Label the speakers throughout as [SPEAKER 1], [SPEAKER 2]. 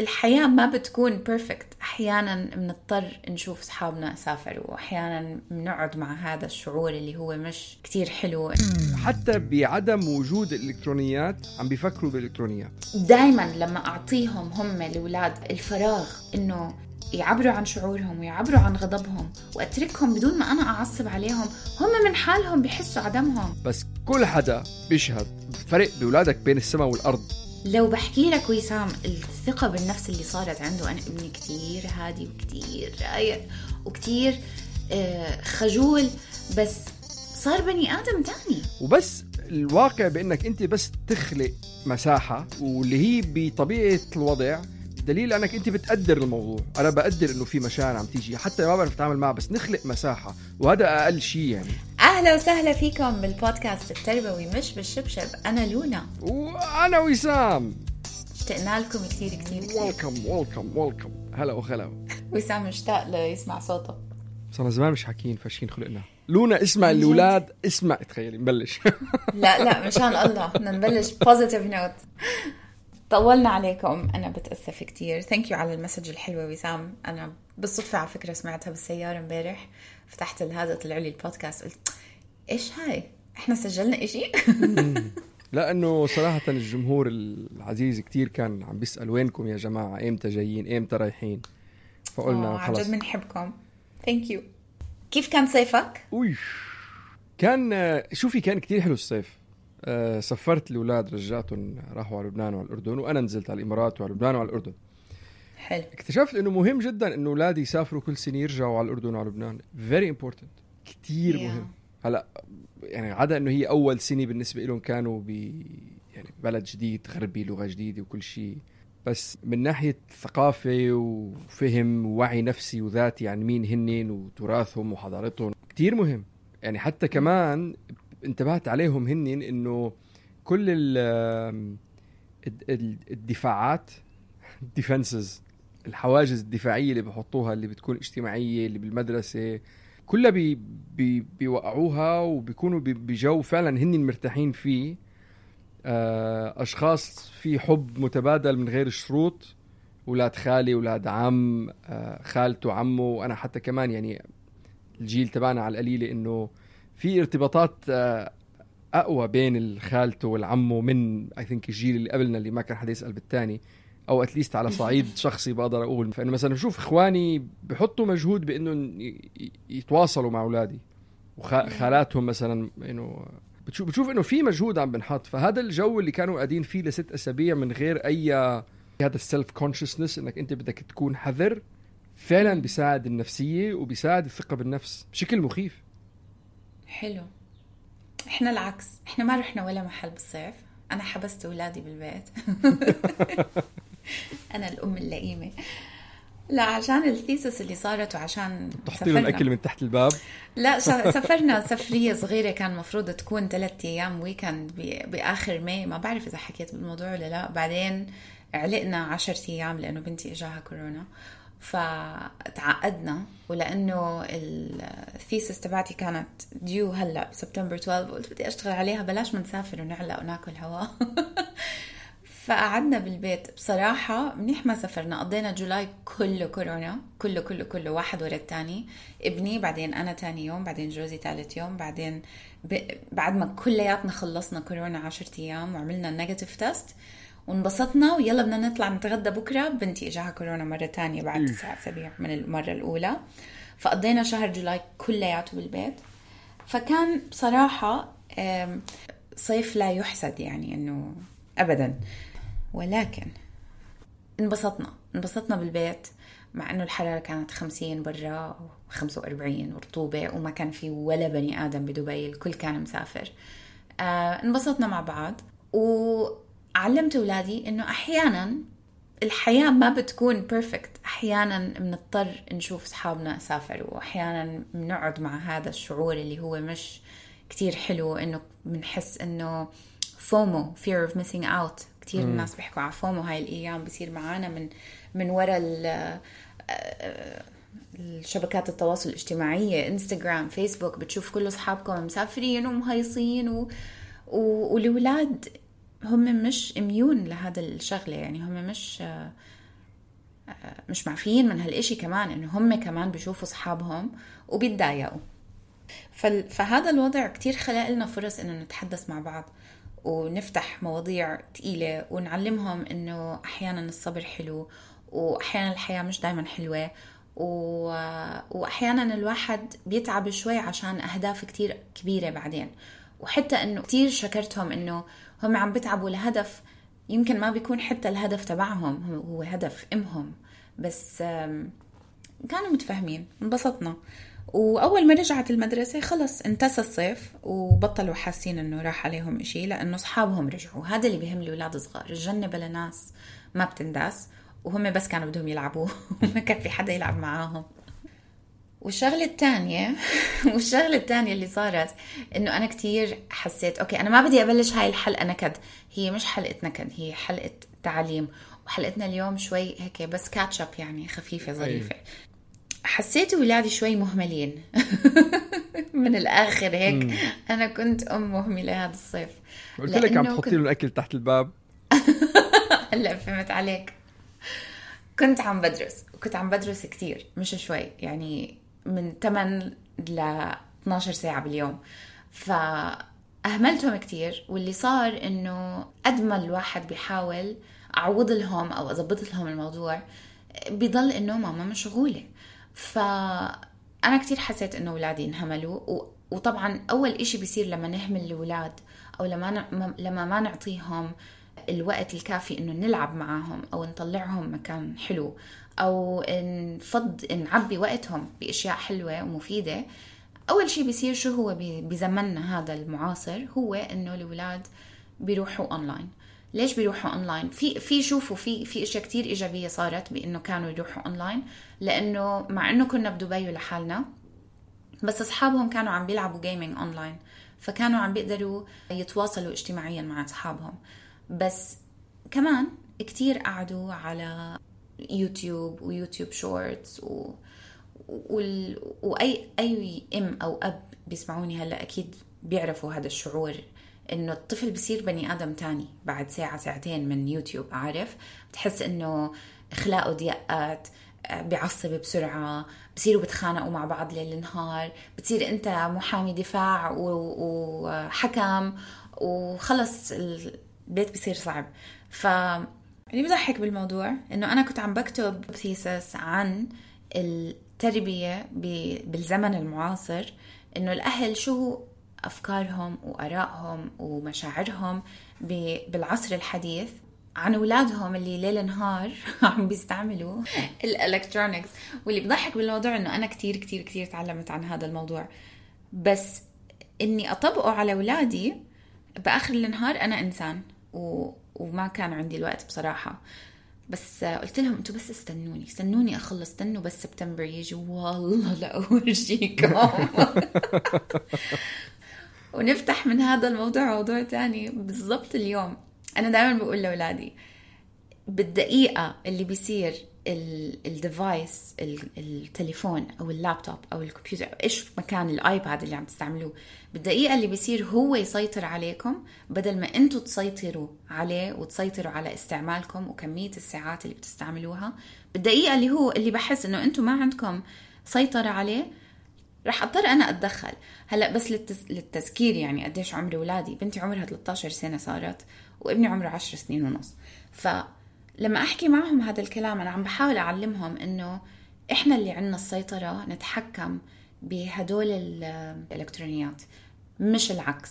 [SPEAKER 1] الحياة ما بتكون بيرفكت أحيانا بنضطر نشوف أصحابنا سافروا أحيانا بنقعد مع هذا الشعور اللي هو مش كتير حلو.
[SPEAKER 2] حتى بعدم وجود الإلكترونيات عم بيفكروا بالإلكترونيات.
[SPEAKER 1] دايما لما أعطيهم هم الأولاد الفراغ إنه يعبروا عن شعورهم ويعبروا عن غضبهم وأتركهم بدون ما أنا أعصب عليهم هم من حالهم بيحسوا عدمهم.
[SPEAKER 2] بس كل حدا بيشهد فرق بأولادك بين السماء والأرض.
[SPEAKER 1] لو بحكي لك وسام الثقة بالنفس اللي صارت عنده أنا ابني كتير هادي وكتير رايق وكتير آه، خجول بس صار بني آدم تاني.
[SPEAKER 2] وبس الواقع بأنك أنت بس تخلق مساحة واللي هي بطبيعة الوضع دليل أنك أنت بتقدر الموضوع. أنا بقدر إنه في مشاعر عم تيجي حتى ما بعرف أتعامل معها بس نخلق مساحة وهذا أقل شيء يعني.
[SPEAKER 1] أهلا وسهلا فيكم بالبودكاست التربوي مش بالشبشب. أنا لونا.
[SPEAKER 2] وأنا وسام.
[SPEAKER 1] اشتقنا لكم كتير كتير
[SPEAKER 2] welcome welcome welcome هلا وخلا
[SPEAKER 1] وسام مشتاق ليسمع صوته.
[SPEAKER 2] صرنا زمان مش حاكيين فاشين خلقنا. لونا اسمع الأولاد. اسمع تخيلي نبلش.
[SPEAKER 1] لا لا مشان الله. بدنا نبلش positive note طولنا عليكم أنا بتأسف كتير. thank you على ال message الحلوة وسام. أنا بالصدفة على فكرة سمعتها بالسيارة امبارح. فتحت هذا طلع لي البودكاست. قلت إيش هاي؟ إحنا سجلنا إشي؟
[SPEAKER 2] لأنه صراحة الجمهور العزيز كتير كان عم بيسأل وينكم يا جماعة؟ إمتى جايين؟ إمتى رايحين؟ فقلنا
[SPEAKER 1] آه، عن
[SPEAKER 2] خلص.
[SPEAKER 1] جد بنحبكم thank you كيف كان صيفك؟
[SPEAKER 2] اوي كان شوفي كان كتير حلو الصيف. آه، سفرت الاولاد رجعتهم راحوا على لبنان وعلى الأردن وأنا نزلت على الإمارات وعلى لبنان وعلى الأردن.
[SPEAKER 1] حلو.
[SPEAKER 2] اكتشفت إنه مهم جدا إنه أولادي يسافروا كل سنة يرجعوا على الأردن وعلى لبنان. very important كتير
[SPEAKER 1] Yeah.
[SPEAKER 2] مهم. هلا يعني عدا إنه هي أول سنة بالنسبة لهم كانوا ب يعني بلد جديد غربي لغة جديدة وكل شيء. بس من ناحية ثقافة وفهم ووعي نفسي وذاتي عن مين هنن وتراثهم وحضارتهم كتير مهم. يعني حتى كمان انتبهت عليهم هنن انه كل ال ال- الدفاعات ال defenses الحواجز الدفاعية اللي بحطوها اللي بتكون اجتماعية اللي بالمدرسة كلها بي بي بيوقعوها وبيكونوا بي- بجو فعلا هن مرتاحين فيه. آه، أشخاص في حب متبادل من غير شروط أولاد خالي أولاد عم آه، خالته عمه وأنا حتى كمان يعني الجيل تبعنا على القليلة إنه في ارتباطات آه، أقوى بين الخالته والعمه من I think الجيل اللي قبلنا اللي ما كان حدا يسأل بالتاني أو at least على صعيد شخصي بقدر أقول. فإنه مثلا بشوف إخواني بحطوا مجهود بإنه ي- ي- يتواصلوا مع أولادي. وخالاتهم مثلا إنه بتشوف بتشوف إنه في مجهود عم بنحط. فهذا الجو اللي كانوا قاعدين فيه لست أسابيع من غير أي هذا ال self-consciousness إنك أنت بدك تكون حذر فعلا بيساعد النفسية وبيساعد الثقة بالنفس بشكل مخيف.
[SPEAKER 1] حلو. إحنا العكس. إحنا ما رحنا ولا محل بالصيف. أنا حبست اولادي بالبيت. أنا الأم اللئيمة. لا عشان ال thesis اللي صارت وعشان
[SPEAKER 2] تحطي لهم. اكل من تحت الباب.
[SPEAKER 1] لا سافرنا سفرية صغيرة كان مفروض تكون ثلاثة أيام weekend ب- بآخر May. ما بعرف إذا حكيت بالموضوع ولا لا. بعدين علقنا عشرة أيام لأنه بنتي إجاها كورونا. فتعقدنا ولأنه ال thesis تبعتي كانت due هلأ بسبتمبر 12 قلت بدي أشتغل عليها بلاش ما نسافر ونعلق وناكل هوا. فقعدنا بالبيت. بصراحة منيح ما سافرنا. قضينا July كله كورونا كله كله كله واحد ورا الثاني ابني بعدين أنا تاني يوم بعدين جوزي ثالث يوم بعدين ب... بعد ما كلياتنا خلصنا كورونا عشرة أيام وعملنا negative test وانبسطنا ويلا بدنا نطلع نتغدى بكرة. بنتي إجاها كورونا مرة تانية بعد تسع أسابيع من المرة الأولى. فقضينا شهر جولاي كلياته بالبيت. فكان بصراحة صيف لا يحسد يعني إنه ابدا. ولكن انبسطنا. انبسطنا بالبيت مع إنه الحرارة كانت 50 برا 45 ورطوبة وما كان في ولا بني آدم بدبي الكل كان مسافر. آه انبسطنا مع بعض. وعلمت أولادي إنه أحيانا الحياة ما بتكون perfect أحيانا بنضطر نشوف أصحابنا سافروا وأحيانا بنقعد مع هذا الشعور اللي هو مش كتير حلو إنه بنحس إنه FOMO fear of missing out كتير مم. الناس بيحكوا على FOMO هاي الأيام بصير معانا من من وراء الشبكات التواصل الاجتماعية انستغرام فيسبوك بتشوف كل أصحابكم مسافرين ومهيصين. و... والولاد هم مش اميون لهذا الشغلة يعني هم مش مش معفيين من هالإشي كمان إنه هم كمان بيشوفوا اصحابهم وبيتضايقوا. فهذا الوضع كتير خلق لنا فرص إنه نتحدث مع بعض ونفتح مواضيع تقيلة ونعلمهم إنه أحيانا الصبر حلو واحيانا الحياة مش دايما حلوة و... واحيانا الواحد بيتعب شوي عشان أهداف كتير كبيرة بعدين. وحتى إنه كتير شكرتهم إنه هم عم بتعبوا لهدف. يمكن ما بيكون حتى الهدف تبعهم هو هدف امهم. بس كانوا متفاهمين انبسطنا. وأول ما رجعت المدرسة خلص انتسى الصيف وبطلوا حاسين إنه راح عليهم إشي لأنه أصحابهم رجعوا. هذا اللي بيهم الاولاد صغار. الجنة بلا ناس ما بتنداس وهم بس كانوا بدهم يلعبوا. ما كان في حدا يلعب معاهم. والشغلة الثانية والشغلة الثانية اللي صارت إنه أنا كتير حسيت أوكي أنا ما بدي أبلش هاي الحلقة نكد. هي مش حلقة نكد هي حلقة تعليم. وحلقتنا اليوم شوي هيك بس كاتشب يعني خفيفة ظريفة. حسيت ولادي شوي مهملين. من الآخر هيك أنا كنت أم مهملة هذا الصيف.
[SPEAKER 2] قلت لك عم تحطي لهم الأكل تحت الباب.
[SPEAKER 1] هلا فهمت عليك. كنت عم بدرس وكنت عم بدرس كثير مش شوي. يعني من 8 ل 12 ساعة باليوم. فأهملتهم كتير واللي صار إنه قد ما الواحد بيحاول أعوض لهم أو أضبط لهم الموضوع بيضل إنه ماما مشغولة. فأنا كتير حسيت إنه أولادي انهملوا وطبعا أول إشي بيصير لما نهمل الأولاد أو لما لما ما نعطيهم الوقت الكافي إنه نلعب معاهم أو نطلعهم مكان حلو أو نف... نعبي وقتهم بأشياء حلوة ومفيدة. أول شيء بيصير شو هو بزمننا هذا المعاصر؟ هو إنه الأولاد بيروحوا اونلاين ليش بيروحوا اونلاين في في شوفوا في في أشياء كثير إيجابية صارت بإنه كانوا يروحوا اونلاين لأنه مع إنه كنا بدبي لحالنا بس أصحابهم كانوا عم بيلعبوا gaming online فكانوا عم بيقدروا يتواصلوا اجتماعيا مع أصحابهم. بس كمان كتير قعدوا على يوتيوب ويوتيوب شورتس و... وال... واي أي أم أو أب بيسمعوني هلأ أكيد بيعرفوا هذا الشعور إنه الطفل بصير بني آدم تاني بعد ساعة ساعتين من يوتيوب عارف؟ بتحس إنه أخلاقه ضيقة بيعصب بسرعة بصيروا بتخانقوا مع بعض ليل نهار بتصير أنت محامي دفاع وحكم وخلص البيت بصير صعب. ف اللي بضحك بالموضوع إنه أنا كنت عم بكتب ثيسس عن التربية بالزمن المعاصر إنه الأهل شو أفكارهم وآرائهم ومشاعرهم بالعصر الحديث عن أولادهم اللي ليل نهار عم بيستعملوا الالكترونكس واللي بضحك بالموضوع إنه أنا كتير كتير كتير تعلمت عن هذا الموضوع. بس إني أطبقه على أولادي بآخر النهار أنا إنسان. و... وما كان عندي الوقت بصراحة. بس قلت لهم أنتوا بس استنوني استنوني أخلص استنوا بس سبتمبر يجي. والله لا اورجيكم ونفتح من هذا الموضوع موضوع تاني بالضبط اليوم. أنا دائما بقول لأولادي بالدقيقة اللي بيصير ال device التليفون أو اللابتوب أو الكمبيوتر إيش ما كان الآيباد اللي عم تستعملوه. بالدقيقة اللي بيصير هو يسيطر عليكم بدل ما أنتم تسيطروا عليه وتسيطروا على استعمالكم وكمية الساعات اللي بتستعملوها بالدقيقة اللي هو اللي بحس إنه أنتم ما عندكم سيطرة عليه رح أضطر أنا أتدخل. هلأ بس للتز... للتذكير يعني قديش عمر اولادي بنتي عمرها 13 سنة صارت وابني عمره عشر سنين ونص. فلما أحكي معهم هذا الكلام أنا عم بحاول أعلمهم إنه إحنا اللي عندنا السيطرة نتحكم بهدول الإلكترونيات مش العكس.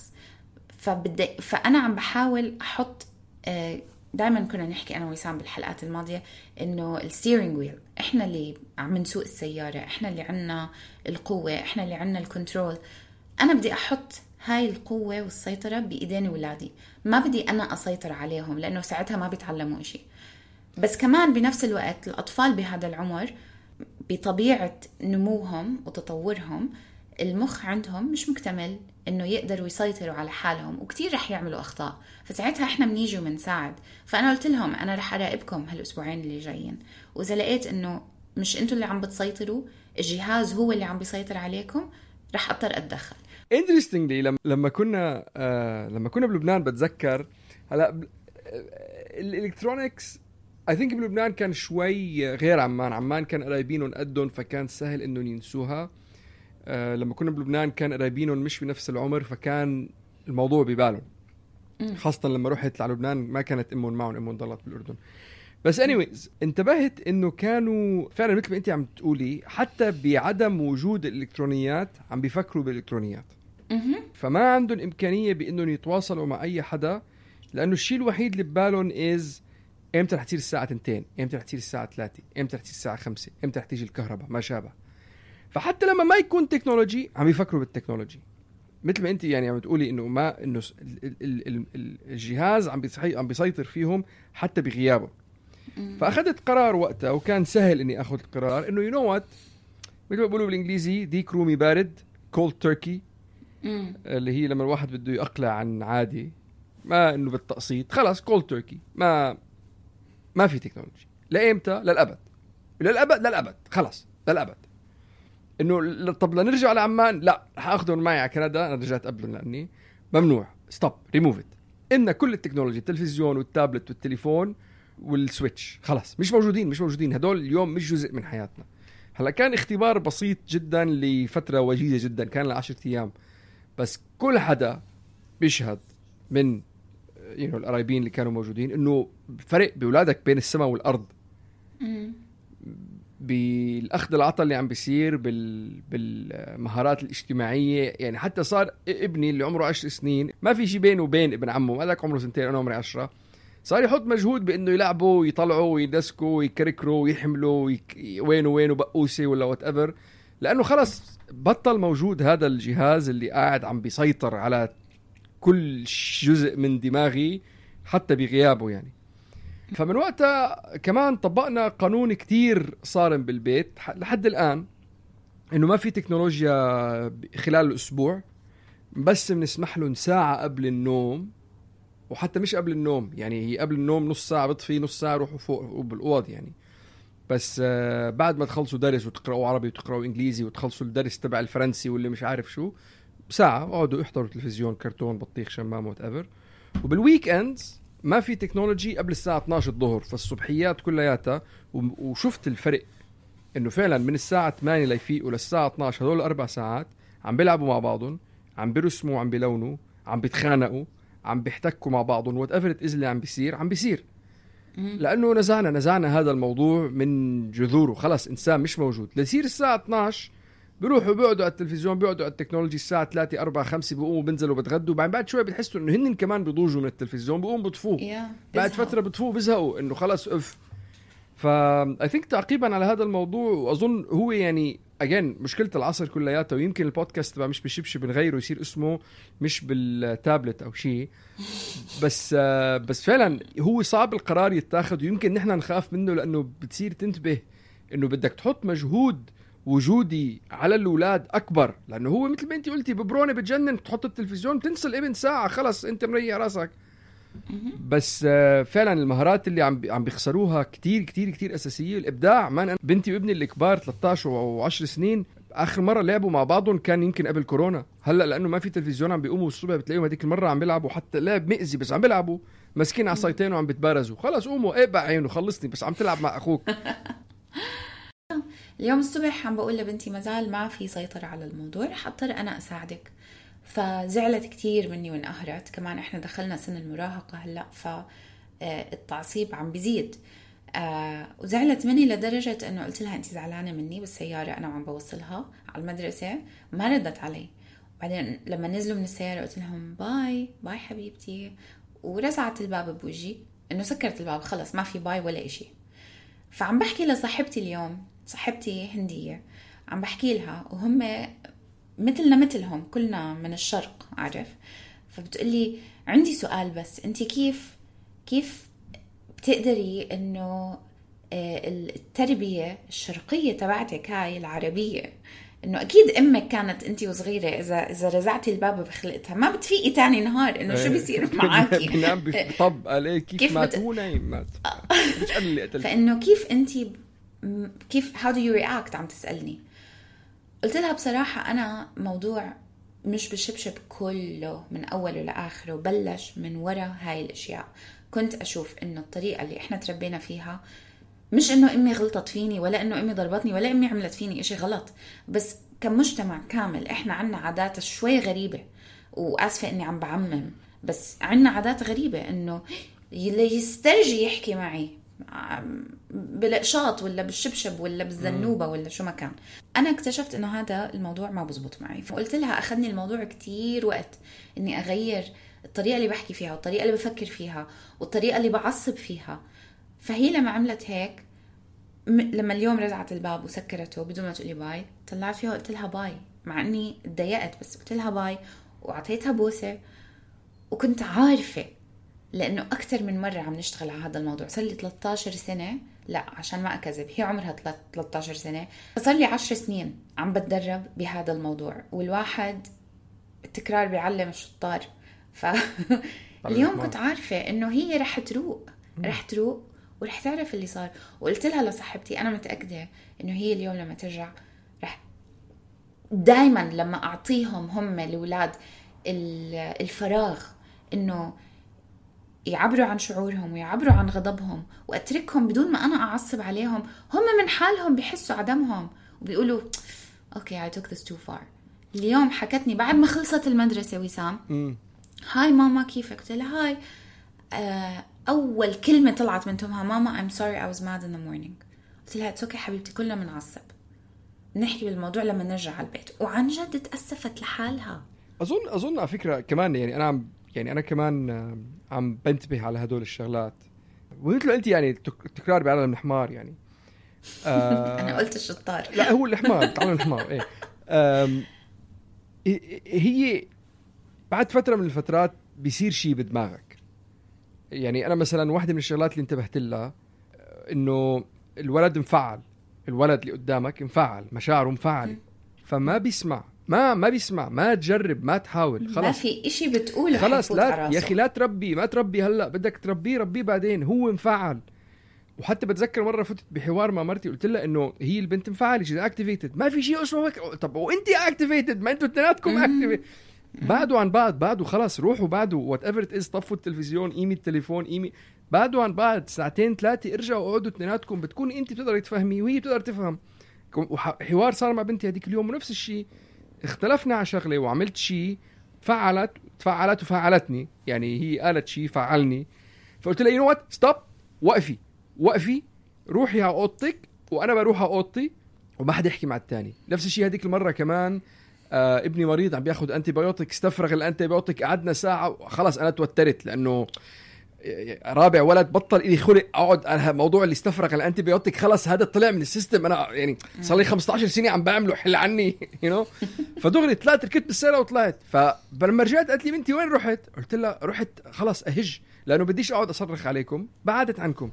[SPEAKER 1] فبدي فأنا عم بحاول أحط آه، دائما كنا نحكي أنا وسام بالحلقات الماضية إنه ال steering wheel إحنا اللي عم نسوق السيارة إحنا اللي عنا القوة إحنا اللي عنا ال control أنا بدي أحط هاي القوة والسيطرة بإيدين ولادي. ما بدي أنا أسيطر عليهم لأنه ساعتها ما بيتعلموا إشي. بس كمان بنفس الوقت الأطفال بهذا العمر بطبيعة نموهم وتطورهم المخ عندهم مش مكتمل إنه يقدروا يسيطروا على حالهم وكتير رح يعملوا أخطاء. فساعتها إحنا بنيجي وبنساعد. فأنا قلت لهم أنا رح اراقبكم هالأسبوعين اللي جايين. وإذا لقيت إنه مش إنتوا اللي عم بتسيطروا الجهاز هو اللي عم بيسيطر عليكم رح أضطر أتدخل.
[SPEAKER 2] Interestingly لما كنا آه لما كنا بلبنان بتذكر هلأ ال electronics I think بلبنان كان شوي غير عمان. عمان كان قرايبينهم قدهم فكان سهل إنهم ينسوها. آه لما كنا بلبنان كان قرايبينهم مش بنفس العمر فكان الموضوع ببالهم. خاصة لما رحت على لبنان ما كانت أمهم معهم أمهم ضلت بالأردن. بس anyways انتبهت إنه كانوا فعلا مثل ما أنت عم تقولي حتى بعدم وجود الإلكترونيات عم بيفكروا بالإلكترونيات. فما عندهم إمكانية بإنهم يتواصلوا مع أي حدا لأنه الشيء الوحيد اللي ببالهم is إمتى رح تصير الساعة 2 إمتى رح تصير الساعة 3 إمتى رح تصير الساعة 5 إمتى رح تيجي الكهرباء؟ ما شابه. فحتى لما ما يكون technology عم يفكروا بال technology مثل ما انت يعني عم تقولي إنه ما إنه الجهاز عم عم بيسيطر فيهم حتى بغيابه. فأخذت قرار وقتها وكان سهل إني آخذ القرار إنه you know what مثل ما بيقولوا بالإنجليزي ديك رومي بارد cold turkey اللي هي لما الواحد بده يقلع عن عادي. ما إنه بالتقسيط خلاص cold turkey ما ما في technology لايمتى للابد للابد للابد خلاص للابد إنه طب لنرجع لعمان لا رح اخذهم معي على كندا أنا رجعت قبلهم لأني ممنوع. ستوب ريموف ات إن كل التكنولوجيا التلفزيون والتابلت والتليفون وال Switch خلاص. مش موجودين مش موجودين. هدول اليوم مش جزء من حياتنا. هلا كان اختبار بسيط جدا لفترة وجيزه جدا كان لعشرة أيام. بس كل حدا بيشهد من you القرايبين اللي كانوا موجودين إنه فرق بأولادك بين السماء والأرض. بالأخذ العطاء اللي عم بيصير بال... بالمهارات الاجتماعية يعني حتى صار ابني اللي عمره 10 سنين ما في شيء بينه وبين ابن عمه ما لك عمره سنتين أنا عمري 10 صار يحط مجهود بإنه يلعبوا ويطلعوا ويضحكوا ويكركروا ويحملوا ويك... وين وين وبقوسه ولا whatever لأنه خلص بطل موجود هذا الجهاز اللي قاعد عم بيسيطر على كل جزء من دماغي حتى بغيابه يعني. فمن وقتها كمان طبقنا قانون كتير صارم بالبيت. لحد الآن إنه ما في تكنولوجيا خلال الأسبوع بس بنسمح لهم ساعة قبل النوم وحتى مش قبل النوم يعني هي قبل النوم نص ساعة بطفي نص ساعة روحوا فوق بالأوض يعني. بس آه، بعد ما تخلصوا درس وتقرأوا عربي وتقرأوا إنجليزي وتخلصوا الدرس تبع الفرنسي واللي مش عارف شو ساعة أقعدوا احضروا تلفزيون كرتون بطيخ شمام whatever وبال weekends ما في technology قبل الساعة 12 الظهر فالصبحيات كلياتها. وشفت الفرق إنه فعلا من الساعة 8 ليفيقوا للساعة 12 هذول الأربع ساعات عم بيلعبوا مع بعضهم عم بيرسموا عم بيلونوا عم بيتخانقوا عم بيحتكوا مع بعضهم. whatever is اللي عم بيصير عم بيصير. لأنه نزعنا نزعنا هذا الموضوع من جذوره. خلص إنسان مش موجود. ليصير الساعة 12 بيروحوا بيقعدوا على التلفزيون بيقعدوا على ال technology الساعة 3 4 5 بيقوموا بينزلوا بتغدوا بعد بعد شوي بتحسوا إنه هن كمان بيضوجوا من التلفزيون بيقوموا بيطفوه.
[SPEAKER 1] Yeah,
[SPEAKER 2] بعد فترة بيطفوه بيزهقوا إنه خلص أف. فا I think تعقيبا على هذا الموضوع وأظن هو يعني again مشكلة العصر كلياتها ويمكن البودكاست تبع مش بشبشب بنغيره يصير اسمه مش بالتابلت أو شيء. بس آه بس فعلا هو صعب القرار يتاخذ ويمكن نحن نخاف منه لأنه بتصير تنتبه إنه بدك تحط مجهود وجودي على الأولاد أكبر. لأنه هو مثل ما انت قلتي ببرونة بتجنن تحط التلفزيون تنسى الإبن ساعة خلص أنت مريح راسك. بس آه، فعلا المهارات اللي عم عم بيخسروها كتير كتير كتير أساسية. الإبداع مان بنتي وابني الكبار 13 و10 سنين آخر مرة لعبوا مع بعضهم كان يمكن قبل كورونا. هلأ لأنه ما في تلفزيون عم بيقوموا الصبح بتلاقيهم هذيك المرة عم بيلعبوا حتى لعب مئزي بس عم بيلعبوا. ماسكين عصايتين وعم بتبارزوا. خلص قوموا إيه بقى عينه خلصني بس عم تلعب مع أخوك.
[SPEAKER 1] اليوم الصبح عم بقول لبنتي ما زال ما في سيطرة على الموضوع رح اضطر أنا أساعدك. فزعلت كتير مني وانقهرت كمان إحنا دخلنا سن المراهقة هلأ فالتعصيب عم بيزيد آه وزعلت مني لدرجة إنه قلت لها أنت زعلانة مني بالسيارة أنا وعم بوصلها على المدرسة ما ردت علي. بعدين لما نزلوا من السيارة قلت لهم bye bye حبيبتي. ورزعت الباب بوجهي إنه سكرت الباب خلص ما في bye ولا إشي. فعم بحكي لصاحبتي اليوم صاحبتي هندية عم بحكي لها وهم مثلنا مثلهم كلنا من الشرق عارف؟ فبتقولي عندي سؤال بس انت كيف كيف بتقدري انه آه، التربية الشرقية تبعتك هاي العربية؟ انه أكيد أمك كانت انت وصغيرة اذا إذا رزعتي الباب بخلقتها. ما بتفيقي تاني نهار إنه شو إيه. بيصير معك
[SPEAKER 2] بنام بطب عليه كيف, كيف مات هو نايم مات
[SPEAKER 1] مش فإنه كيف انت كيف how do you react عم تسألني. قلت لها بصراحة أنا موضوع مش بشبشب كله من أوله لآخره بلش من ورا هاي الأشياء. كنت أشوف إنه الطريقة اللي إحنا تربينا فيها مش إنه أمي غلطت فيني ولا إنه أمي ضربتني ولا أمي عملت فيني إشي غلط. بس كمجتمع كامل إحنا عنا عادات شوي غريبة. وآسفة إني عم بعمم بس عنا عادات غريبة إنه اللي يسترجي يحكي معي. بالقشاط ولا بالشبشب ولا بالزنوبة ولا شو ما كان. أنا اكتشفت إنه هذا الموضوع ما بزبط معي. فقلت لها أخذني الموضوع كتير وقت إني أغير الطريقة اللي بحكي فيها والطريقة اللي بفكر فيها والطريقة اللي بعصب فيها. فهي لما عملت هيك. لما اليوم رزعت الباب وسكرته بدون ما تقولي bye طلعت فيها وقلت لها bye مع إني تضايقت بس قلت لها bye وأعطيتها بوسة وكنت عارفة لأنه أكثر من مرة عم نشتغل على هذا الموضوع. صار لي 13 سنة. لا عشان ما أكذب هي عمرها 13 سنة. فصار لي 10 سنين عم بتدرب بهذا الموضوع. والواحد التكرار بيعلم الشطار ف اليوم كنت عارفة إنه هي رح تروق. رح تروق ورح تعرف اللي صار. وقلت لها لصاحبتي أنا متأكدة إنه هي اليوم لما ترجع رح دائما لما أعطيهم هم الأولاد الفراغ إنه يعبروا عن شعورهم ويعبروا عن غضبهم وأتركهم بدون ما أنا أعصب عليهم. هم من حالهم بحسوا عدمهم وبيقولوا okay I took this too far اليوم حكتني بعد ما خلصت المدرسة وسام hi ماما كيفك؟ قلت لها hi. آه أول كلمة طلعت من تمها ماما I'm sorry I was mad in the morning. قلت لها it's okay حبيبتي كلنا بنعصب. نحكي بالموضوع لما نرجع على البيت. وعن جد تاسفت لحالها.
[SPEAKER 2] أظن أظن على فكرة كمان يعني أنا عم يعني أنا كمان عم بنتبه على هدول الشغلات. ومثل أنت يعني التكرار بيعلم الحمار يعني.
[SPEAKER 1] آه أنا قلت الشطار.
[SPEAKER 2] لا هو الحمار تعلم الحمار إيه. هي بعد فترة من الفترات بيصير شيء بدماغك. يعني أنا مثلا واحدة من الشغلات اللي انتبهت لها إنه الولد مفعل الولد اللي قدامك مفعل مشاعره مفعله فما بيسمع. ما ما بيسمع ما تجرب ما تحاول خلص ما
[SPEAKER 1] في إشي بتقوله
[SPEAKER 2] خلص لا يا أخي لا تربي ما تربي هلأ بدك تربيه ربيه بعدين هو مفعل وحتى بتذكر مرة فتت بحوار مع مرتي قلت لها إنه هي البنت مفعله she activated ما في شيء اسمه طب وانت activated ما أنتوا اثنيناتكم activated بعدوا عن بعض بعدوا خلاص روحوا بعدوا whatever it is طفوا التلفزيون قيمي التليفون قيمي. بعدوا عن بعض ساعتين ثلاثة ارجعوا اقعدوا اثنيناتكم بتكون انت بتقدري تفهمي وهي بتقدر تفهم. وحوار صار مع بنتي هذيك اليوم ونفس الشيء. اختلفنا على شغلة وعملت شيء فعلت تفعلت وفعلتني يعني هي قالت شيء فعلني. فقلت لها you know what stop وقفي. وقفي. روحي على أوضتك وأنا بروح على أوضتي وما حدا يحكي مع الثاني نفس الشيء هذيك المرة كمان. آه ابني مريض عم بياخذ antibiotic استفرغ ال antibiotic قعدنا ساعة خلص أنا توترت لأنه رابع ولد بطل لي خلق. أقعد على موضوع اللي استفرغ ال antibiotic خلص هذا طلع من ال system. أنا يعني صار لي 15 سنة عم بعمله حل عني you know فدغري طلعت ركبت بالسياره وطلعت. فلما رجعت قالت لي بنتي وين رحت؟ قلت لها رحت خلص أهج لأنه بديش أقعد أصرخ عليكم بعدت عنكم.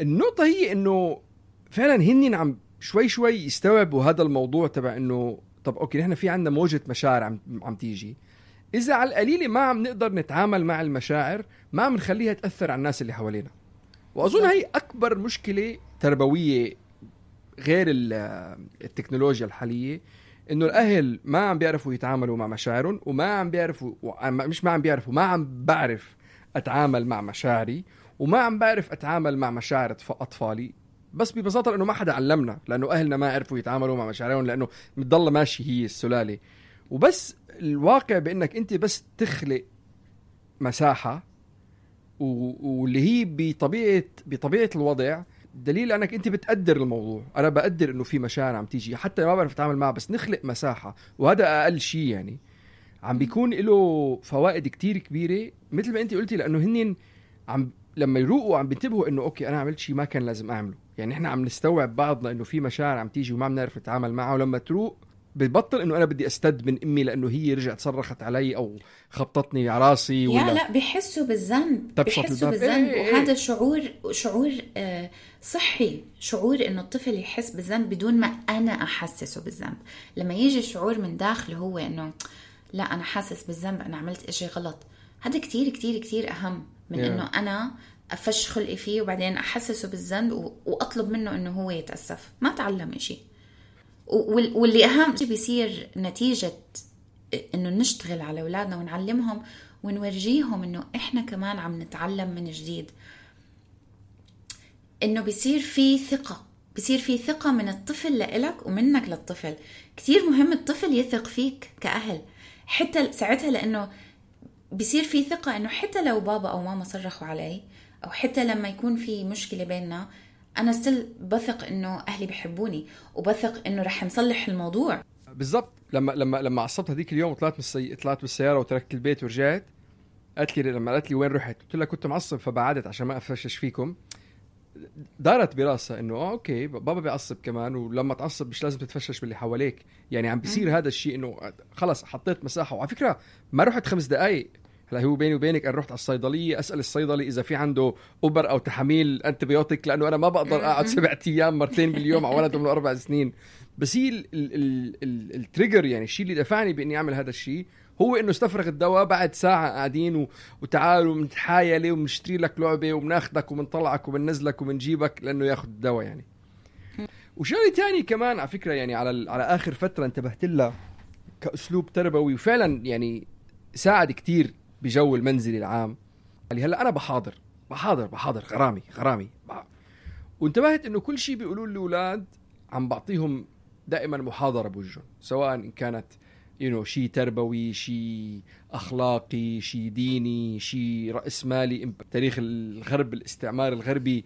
[SPEAKER 2] النقطة هي إنه فعلا هن عم شوي شوي يستوعبوا هذا الموضوع تبع إنه طب أوكي نحن في عندنا موجة مشاعر عم عم تيجي. إذا على القليله ما عم نقدر نتعامل مع المشاعر ما عم نخليها تأثر على الناس اللي حوالينا. وأظن هي أكبر مشكلة تربوية غير التكنولوجيا الحالية إنه الأهل ما عم بيعرفوا يتعاملوا مع مشاعرهم وما عم بيعرفوا مش ما عم بيعرفوا ما عم بعرف أتعامل مع مشاعري وما عم بعرف أتعامل مع مشاعر أطفالي. بس ببساطة لأنه ما حدا علمنا لأنه أهلنا ما عرفوا يتعاملوا مع مشاعرهم لأنه بتضل ماشي هي السلالة. وبس الواقع بأنك أنت بس تخلق مساحة واللي هي بطبيعه بطبيعة الوضع دليل أنك أنت بتقدر الموضوع. أنا بقدر إنه في مشاعر عم تيجي. حتى ما بعرف أتعامل معها بس نخلق مساحة. وهذا أقل شيء يعني. عم بيكون له فوائد كتير كبيرة. مثل ما أنت قلتي لأنه هن عم لما يروقوا عم بينتبهوا إنه أوكي أنا عملت شيء ما كان لازم أعمله. يعني إحنا عم نستوعب بعضنا إنه في مشاعر عم تيجي وما عم نعرف نتعامل معها. ولما تروق ببطل إنه أنا بدي أستد من أمي لأنه هي رجعت صرخت علي أو خبطتني على راسي ولا
[SPEAKER 1] لا بيحسوا بالذنب
[SPEAKER 2] تبسط
[SPEAKER 1] بيحسوا
[SPEAKER 2] الباب.
[SPEAKER 1] بالذنب
[SPEAKER 2] إيه إيه.
[SPEAKER 1] وهذا شعور شعور آه، صحي شعور إنه الطفل يحس بالذنب بدون ما أنا أحسسه بالذنب لما يجي شعور من داخله هو إنه لا أنا حاسس بالذنب أنا عملت إشي غلط هذا كتير كتير كتير أهم من
[SPEAKER 2] Yeah.
[SPEAKER 1] إنه أنا افش خلقي فيه وبعدين أحسسه بالذنب وأطلب منه إنه هو يتأسف ما تعلم إشي واللي أهم شيء بيصير نتيجة إنه نشتغل على أولادنا ونعلمهم ونورجيهم إنه إحنا كمان عم نتعلم من جديد. إنه بيصير في ثقة بيصير في ثقة من الطفل لإلك ومنك للطفل. كتير مهم الطفل يثق فيك كأهل. حتى ساعتها لأنه بيصير في ثقة إنه حتى لو بابا أو ماما صرخوا علي أو حتى لما يكون في مشكلة بيننا أنا ستيل بثق إنه أهلي بحبوني وبثق إنه رح نصلح الموضوع.
[SPEAKER 2] بالضبط. لما لما لما عصبت هذيك اليوم وطلعت من السي... طلعت بالسياره وتركت البيت ورجعت قالت لي لما قالت لي وين رحت قلت لها كنت معصب فبعدت عشان ما افشش فيكم. دارت براسها إنه آه okay بابا بيعصب كمان ولما تعصب مش لازم تتفشش باللي حواليك. يعني عم بيصير هذا الشيء إنه خلص حطيت مساحة. وعلى فكرة ما رحت خمس دقائق هلا هو بيني وبينك أنا رحت على الصيدلية أسأل الصيدلي إذا في عنده أوبر أو تحاميل antibiotic لأنه أنا ما بقدر أقعد سبع أيام مرتين باليوم على ولد من أربع سنين. بس هي ال- ال- ال- ال- ال trigger يعني الشيء اللي دفعني بإني أعمل هذا الشيء هو إنه استفرغ الدواء بعد ساعة قاعدين و... وتعالوا بنتحايلي وبنشتري لك لعبة وبناخدك وبنطلعك وبننزلك وبنجيبك لأنه ياخذ الدواء يعني. وشغلة تاني كمان على فكرة يعني على على آخر فترة انتبهت لها كأسلوب تربوي وفعلا يعني ساعد كتير بجو المنزلي العام. اللي هلا أنا بحاضر بحاضر بحاضر غرامي غرامي. وانتبهت إنه كل شيء بيقولوا لي الأولاد عم بعطيهم دائما محاضرة بوجههم سواء ان كانت يو know, شيء تربوي شيء أخلاقي شيء ديني شيء رأس مالي تاريخ الغرب الاستعمار الغربي.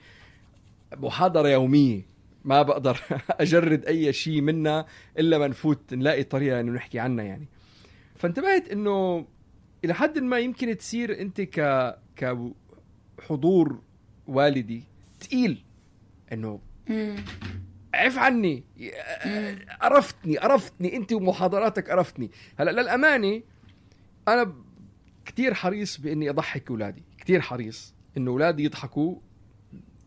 [SPEAKER 2] محاضرة يومية ما بقدر أجرد أي شيء منها إلا ما نفوت نلاقي طريقة إنه نحكي عنها يعني. فانتبهت إنه إلى حد ما يمكن تصير أنت ك كحضور والدي تقيل إنه عف عني. عرفتني عرفتني. أنت ومحاضراتك عرفتني. هلأ للأمانة أنا كتير حريص بإني أضحك أولادي. كتير حريص إنه أولادي يضحكوا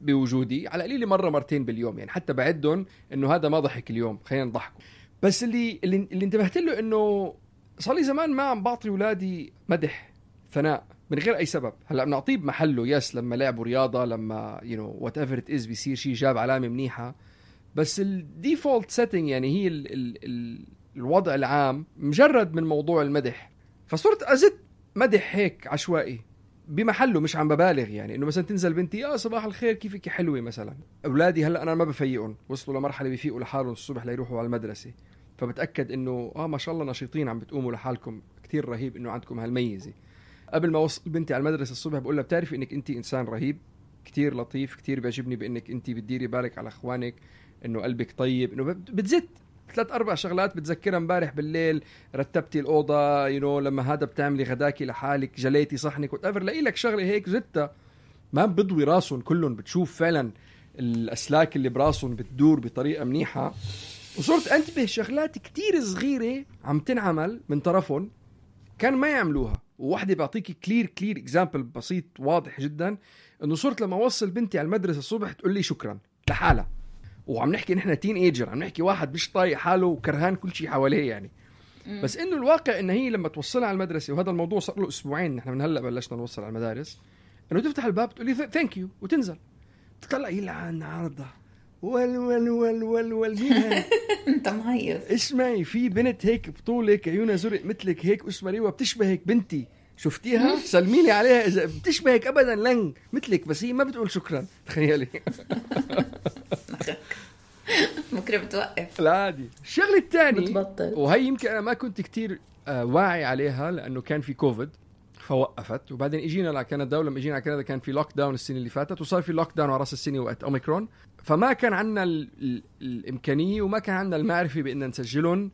[SPEAKER 2] بوجودي على قليل مرة مرتين باليوم. يعني حتى بعدهم إنه هذا ما ضحك اليوم. خلينا نضحكوا. بس اللي اللي, اللي انتبهت له إنه صار لي زمان ما عم بعطي اولادي مدح ثناء من غير أي سبب. هلأ بنعطيه بمحله yes لما لعبوا رياضة لما you know whatever it is بيصير شيء جاب علامة منيحة. بس ال default setting يعني هي ال ال ال الوضع العام مجرد من موضوع المدح. فصرت أزت مدح هيك عشوائي بمحله مش عم ببالغ يعني. إنه مثلا تنزل بنتي يا صباح الخير كيفك؟ حلوة. مثلا. أولادي هلأ أنا ما بفيقهم وصلوا لمرحلة بيفيقوا لحالهم الصبح ليروحوا على المدرسة. فبتأكد إنه آه ما شاء الله نشيطين عم بتقوموا لحالكم. كتير رهيب إنه عندكم هالميزة. قبل ما اوصل بنتي على المدرسة الصبح بقول لها بتعرفي إنك انت إنسان رهيب؟ كتير لطيف كتير بيعجبني بإنك انت بتديري بالك على أخوانك إنه قلبك طيب إنه بت- بتزت. ثلاث أربع شغلات بتذكرها امبارح بالليل رتبتي الأوضة you know لما هذا بتعملي غداكي لحالك جليتي صحنك whatever لك شغلة هيك زتها. ما بضوي راسهم كلهم بتشوف فعلا الأسلاك اللي براسهم بتدور بطريقة منيحة. وصرت انتبه شغلات كتير صغيرة عم تنعمل من طرفهم كان ما يعملوها. وواحدة بعطيك clear clear example بسيط واضح جدا إنه صرت لما أوصل بنتي على المدرسة الصبح تقول لي شكرا لحالها. وعم نحكي نحن teenager عم نحكي واحد مش طايق حاله وكرهان كل شيء حواليه يعني. بس إنه الواقع إن هي لما توصلها على المدرسة وهذا الموضوع صار له أسبوعين نحن من هلأ بلشنا نوصل على المدارس إنه تفتح الباب تقول لي thank you وتنزل. تطلع يلعن عرضه ول ول ول ول ول مين؟
[SPEAKER 1] انت مهيص.
[SPEAKER 2] اسمعي في بنت هيك بطولك عيونها زرق مثلك هيك اسمها ريوة بتشبهك بنتي. شفتيها؟ سلمي لي عليها إذا بتشبهك ابدا لن مثلك بس هي ما بتقول شكرا. تخيلي.
[SPEAKER 1] بكرة بتوقف.
[SPEAKER 2] لا عادي. الشغلة الثانية
[SPEAKER 1] بتبطل.
[SPEAKER 2] وهي يمكن أنا ما كنت كتير آه، واعي عليها لأنه كان في كوفيد فوقفت. وبعدين إجينا لكندا ولما إجينا على كندا كان في lockdown السنة اللي فاتت وصار في lockdown على رأس السنة وقت أوميكرون. فما كان عندنا ال- ال- الإمكانية وما كان عندنا المعرفة بأن نسجلهم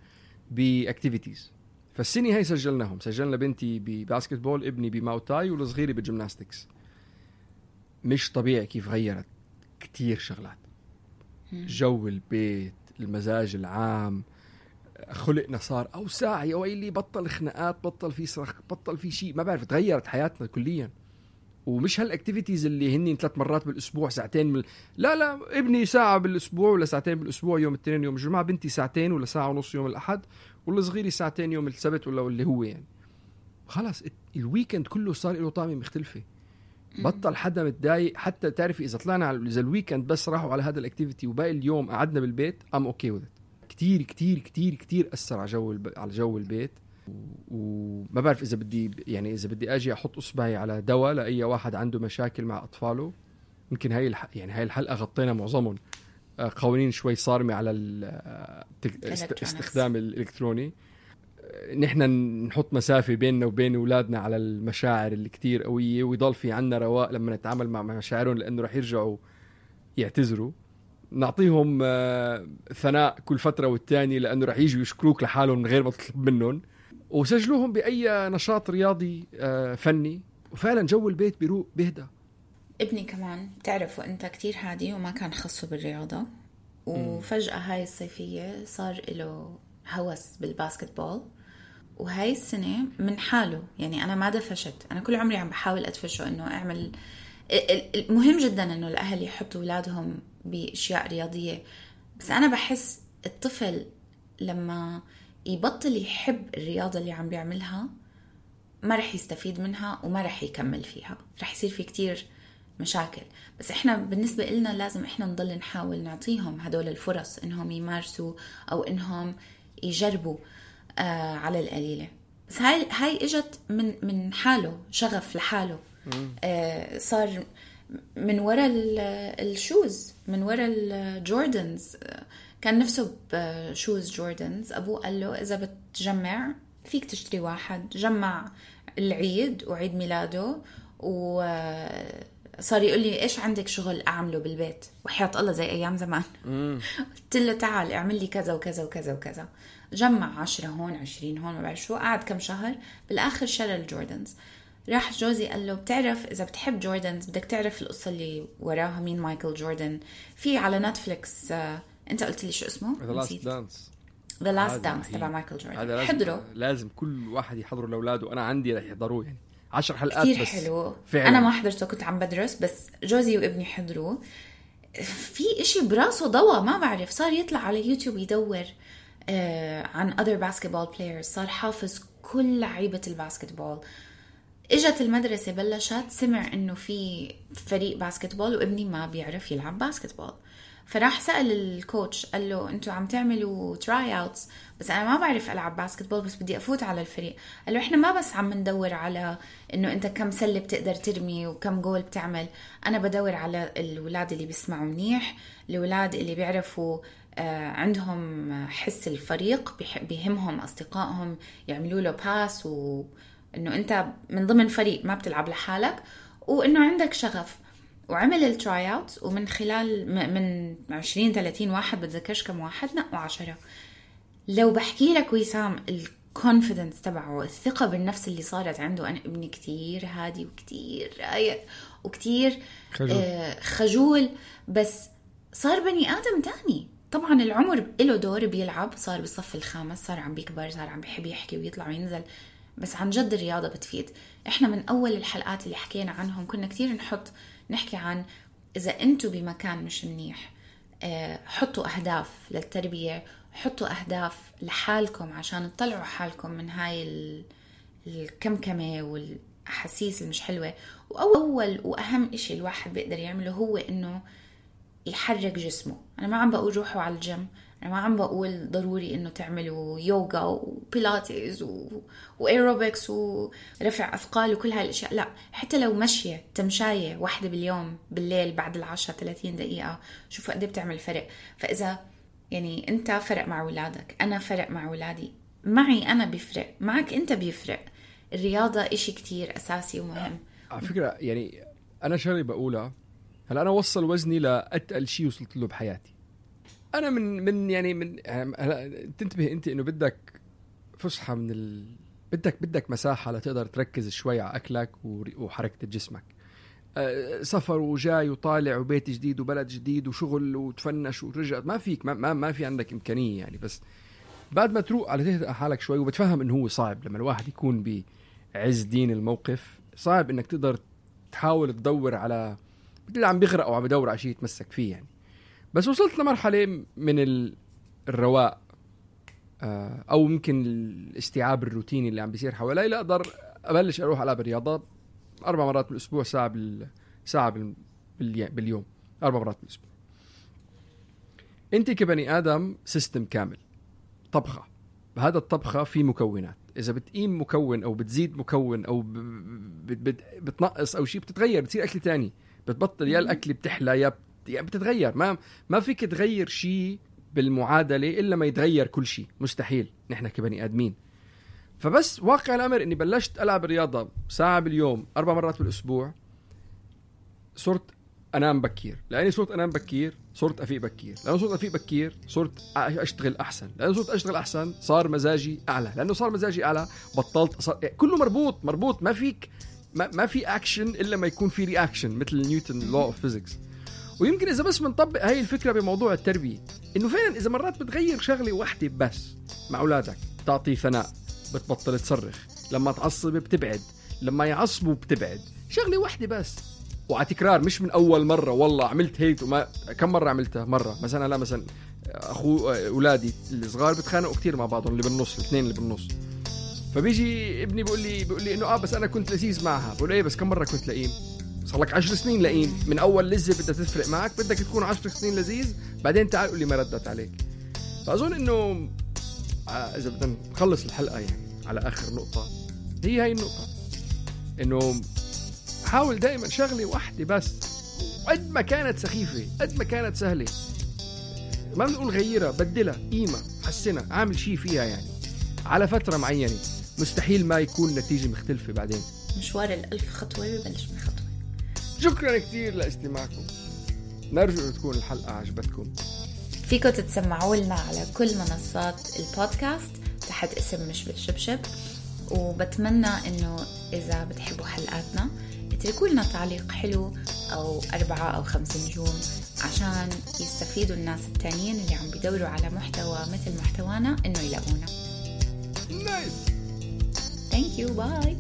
[SPEAKER 2] ب activities فالسنة هي سجلناهم. سجلنا بنتي ب basketball ابني ب Muay Thai والصغيرة بال gymnastics مش طبيعي كيف غيرت كتير شغلات. جو البيت المزاج العام خلقنا صار أوسع يا ويلي بطل خناقات بطل في صرخ بطل في شيء. ما بعرف تغيرت حياتنا كليا. ومش هال activities اللي هن ثلاث مرات بالأسبوع ساعتين من... لا لا ابني ساعة بالأسبوع ولا ساعتين بالأسبوع يوم الاثنين يوم الجمعة بنتي ساعتين ولا ساعة ونص يوم الأحد والصغيري ساعتين يوم السبت ولا اللي هو يعني. خلاص ال weekend كله صار له طعمة مختلفة. بطل حدا متضايق حتى تعرفي إذا طلعنا على إذا ال weekend بس راحوا على هذا ال activity وباقي اليوم قعدنا بالبيت I'm okay with كتير كتير كتير كتير أثر على جو الب... على جو البيت. وما بعرف إذا بدي يعني إذا بدي أجي أحط إصبعي على دواء لأي واحد عنده مشاكل مع أطفاله يمكن هاي الح... يعني هاي الحلقة غطينا معظمهم. آه، قوانين شوي صارمة على ال... آه، است... استخدام الالكتروني آه، نحن نحط مسافة بيننا وبين أولادنا على المشاعر اللي كتير قوية ويضل في عنا رواق لما نتعامل مع مشاعرهم لأنه رح يرجعوا يعتذروا. نعطيهم ثناء كل فترة والتاني لأنه رح يجوا يشكروك لحالهم من غير ما تطلب منهم. وسجلوهم بأي نشاط رياضي آه، فني. وفعلا جو البيت بيروق بيهدى.
[SPEAKER 1] ابني كمان بتعرف وأنت كتير هادي وما كان خصه بالرياضة. وفجأة هاي الصيفية صار له هوس بالباسكت بول وهاي السنة من حاله يعني أنا ما دفشت. أنا كل عمري عم بحاول أدفشه إنه أعمل المهم جدا إنه الأهل يحطوا أولادهم بأشياء رياضية. بس أنا بحس الطفل لما يبطل يحب الرياضة اللي عم بيعملها ما رح يستفيد منها وما رح يكمل فيها. رح يصير في كتير مشاكل. بس إحنا بالنسبة إلنا لازم إحنا نضل نحاول نعطيهم هدول الفرص إنهم يمارسوا أو إنهم يجربوا آه على القليلة. بس هاي هاي إجت من من حاله شغف لحاله. آه صار من ورا ال- ال shoes من ورا ال Jordans آه، كان نفسه ب shoes Jordans أبوه قال له إذا بتجمع فيك تشتري واحد. جمع العيد وعيد ميلاده وصار يقول لي إيش عندك شغل أعمله بالبيت؟ وحياة الله زي أيام زمان. قلت له تعال اعمل لي كذا وكذا وكذا وكذا. جمع عشرة هون عشرين هون ما بعرف شو. قعد كم شهر. بالآخر شرى ال Jordans. راح جوزي قال له بتعرف إذا بتحب Jordans بدك تعرف القصة اللي وراها مين مايكل جوردن. في على نتفليكس آه، انت قلت لي شو اسمه؟
[SPEAKER 2] The
[SPEAKER 1] Last.
[SPEAKER 2] Dance
[SPEAKER 1] The Last Dance تبع مايكل جوردن
[SPEAKER 2] لازم
[SPEAKER 1] حضره
[SPEAKER 2] لازم كل واحد يحضره لأولاده. أنا عندي رح يحضروه يعني. عشر حلقات
[SPEAKER 1] كثير
[SPEAKER 2] بس.
[SPEAKER 1] حلو.
[SPEAKER 2] فعلا.
[SPEAKER 1] أنا ما حضرته كنت عم بدرس بس جوزي وابني حضروا في إشي براسه ضوى ما بعرف. صار يطلع على يوتيوب يدور آه عن other basketball players. صار حافظ كل لعيبة ال basketball إجت المدرسة بلشت سمع إنه في فريق basketball وابني ما بيعرف يلعب basketball فراح سأل ال coach قال له أنتوا عم تعملوا tryouts بس أنا ما بعرف ألعب basketball بس بدي أفوت على الفريق. قال له إحنا ما بس عم ندور على إنه أنت كم سلة بتقدر ترمي وكم جول بتعمل أنا بدور على الاولاد اللي بيسمعوا منيح الاولاد اللي بيعرفوا آه، عندهم حس الفريق بيهمهم أصدقائهم يعملوا له pass وانه أنت من ضمن فريق ما بتلعب لحالك وإنه عندك شغف. وعمل ال tryout ومن خلال من 20 30 واحد بتذكرش كم واحد؟ نقوا 10 لو بحكي لك وسام ال confidence تبعه الثقة بالنفس اللي صارت عنده أنا ابني كتير هادي وكتير رايق وكتير
[SPEAKER 2] خجول.
[SPEAKER 1] آه خجول بس صار بني آدم تاني. طبعا العمر له دور بيلعب صار بالصف الخامس صار عم بيكبر صار عم بيحب يحكي ويطلع وينزل بس عن جد الرياضة بتفيد. إحنا من أول الحلقات اللي حكينا عنهم كنا كتير نحط نحكي عن إذا أنتوا بمكان مش منيح آه، حطوا أهداف للتربية حطوا أهداف لحالكم عشان تطلعوا حالكم من هاي ال- الكمكمة والأحاسيس المش حلوة. وأول وأهم إشي الواحد بيقدر يعمله هو إنه يحرك جسمه. أنا ما عم بقول روحوا على الجيم أنا ما عم بقول ضروري إنه تعملوا يوغا وبيلاتيز و... وإيروبكس ورفع أثقال وكل هاي الأشياء. لا حتى لو مشية تمشاية واحدة باليوم بالليل بعد العشاء 30 دقيقة شوفوا قد إيه بتعمل فرق. فإذا يعني أنت فرق مع أولادك أنا فرق مع أولادي معي أنا بيفرق معك أنت بيفرق. الرياضة إشي كتير أساسي ومهم.
[SPEAKER 2] على فكرة يعني أنا شغلة بقولها هلأ أنا وصل وزني لأتقل شيء وصلت له بحياتي. أنا من من يعني من تنتبه أنت إنه بدك فسحة من ال... بدك بدك مساحة لتقدر تركز شوي على أكلك وحركة جسمك. أه، سفر وجاي وطالع وبيت جديد وبلد جديد وشغل وتفنش ورجع ما فيك ما, ما, ما في عندك إمكانية يعني بس بعد ما تروق على تهدأ حالك شوي وبتفهم إنه هو صعب. لما الواحد يكون بعز دين الموقف صعب إنك تقدر تحاول تدور على مثل اللي عم بيغرق أو عم بدور على شيء يتمسك فيه يعني. بس وصلت لمرحلة من ال- الرواق آه، أو ممكن الاستيعاب الروتيني اللي عم بيصير حوالي. لا أقدر أبلش أروح ألعب رياضه أربع مرات بالأسبوع ساعة بال ساعة بال... بالي- باليوم أربع مرات بالأسبوع. أنت كبني آدم سيستم كامل طبخة. هذا الطبخة في مكونات. إذا بتقيم مكون أو بتزيد مكون أو ب... بت... بتنقص أو شيء بتتغير بتصير أكل تاني. بتبطل يا الأكل بتحلى يا يا بتتغير. ما ما فيك تغير شيء بالمعادلة إلا ما يتغير كل شيء. مستحيل. نحن كبني آدمين. فبس واقع الأمر إني بلشت ألعب رياضة ساعة باليوم أربع مرات بالأسبوع. صرت أنام بكير. لأني صرت أنام بكير صرت أفيق بكير. لأنه صرت أفيق بكير صرت أشتغل أحسن. لأنه صرت أشتغل أحسن صار مزاجي أعلى. لأنه صار مزاجي أعلى بطلت صار... يعني كله مربوط مربوط. ما فيك ما, ما في اكشن إلا ما يكون في reaction مثل Newton law of physics ويمكن إذا بس بنطبق هاي الفكرة بموضوع التربية إنه فعلا إذا مرات بتغير شغلة واحدة بس مع أولادك تعطي ثناء بتبطل تصرخ لما تعصب بتبعد لما يعصبوا بتبعد شغلة واحدة بس. وعلى تكرار مش من أول مرة والله عملت هيك وما كم مرة عملتها؟ مرة. مثلا لا مثلا أخو أولادي الصغار بتخانقوا كثير مع بعضهم اللي بالنص الاثنين اللي بالنص. فبيجي ابني بيقول لي بيقول لي إنه آه بس أنا كنت لذيذ معها. بقول إيه بس كم مرة كنت لئيم؟ صار لك 10 سنين لئيم من أول لذة بدها تفرق معك بدك تكون 10 سنين لذيذ بعدين تعال قول لي ما ردت عليك. فأظن إنه آه، إذا بدنا نخلص الحلقة يعني على آخر نقطة هي هاي النقطة. إنه حاول دائما شغلة واحدة بس قد ما كانت سخيفة قد ما كانت سهلة. ما بنقول غيرها بدلها قيمه حسنها اعمل شيء فيها يعني. على فترة معينة مستحيل ما يكون نتيجة مختلفة بعدين.
[SPEAKER 1] مشوار الألف خطوة ببلش. بخطوة
[SPEAKER 2] شكرا كثير لاستماعكم. نرجو تكون الحلقة عجبتكم.
[SPEAKER 1] فيكم تتسمعوا لنا على كل منصات البودكاست تحت اسم مش بالشبشب. وبتمنى إنه إذا بتحبوا حلقاتنا اتركوا لنا تعليق حلو أو أربعة أو خمس نجوم عشان يستفيدوا الناس التانيين اللي عم بيدوروا على محتوى مثل محتوانا إنه يلاقونا.
[SPEAKER 2] nice
[SPEAKER 1] thank you bye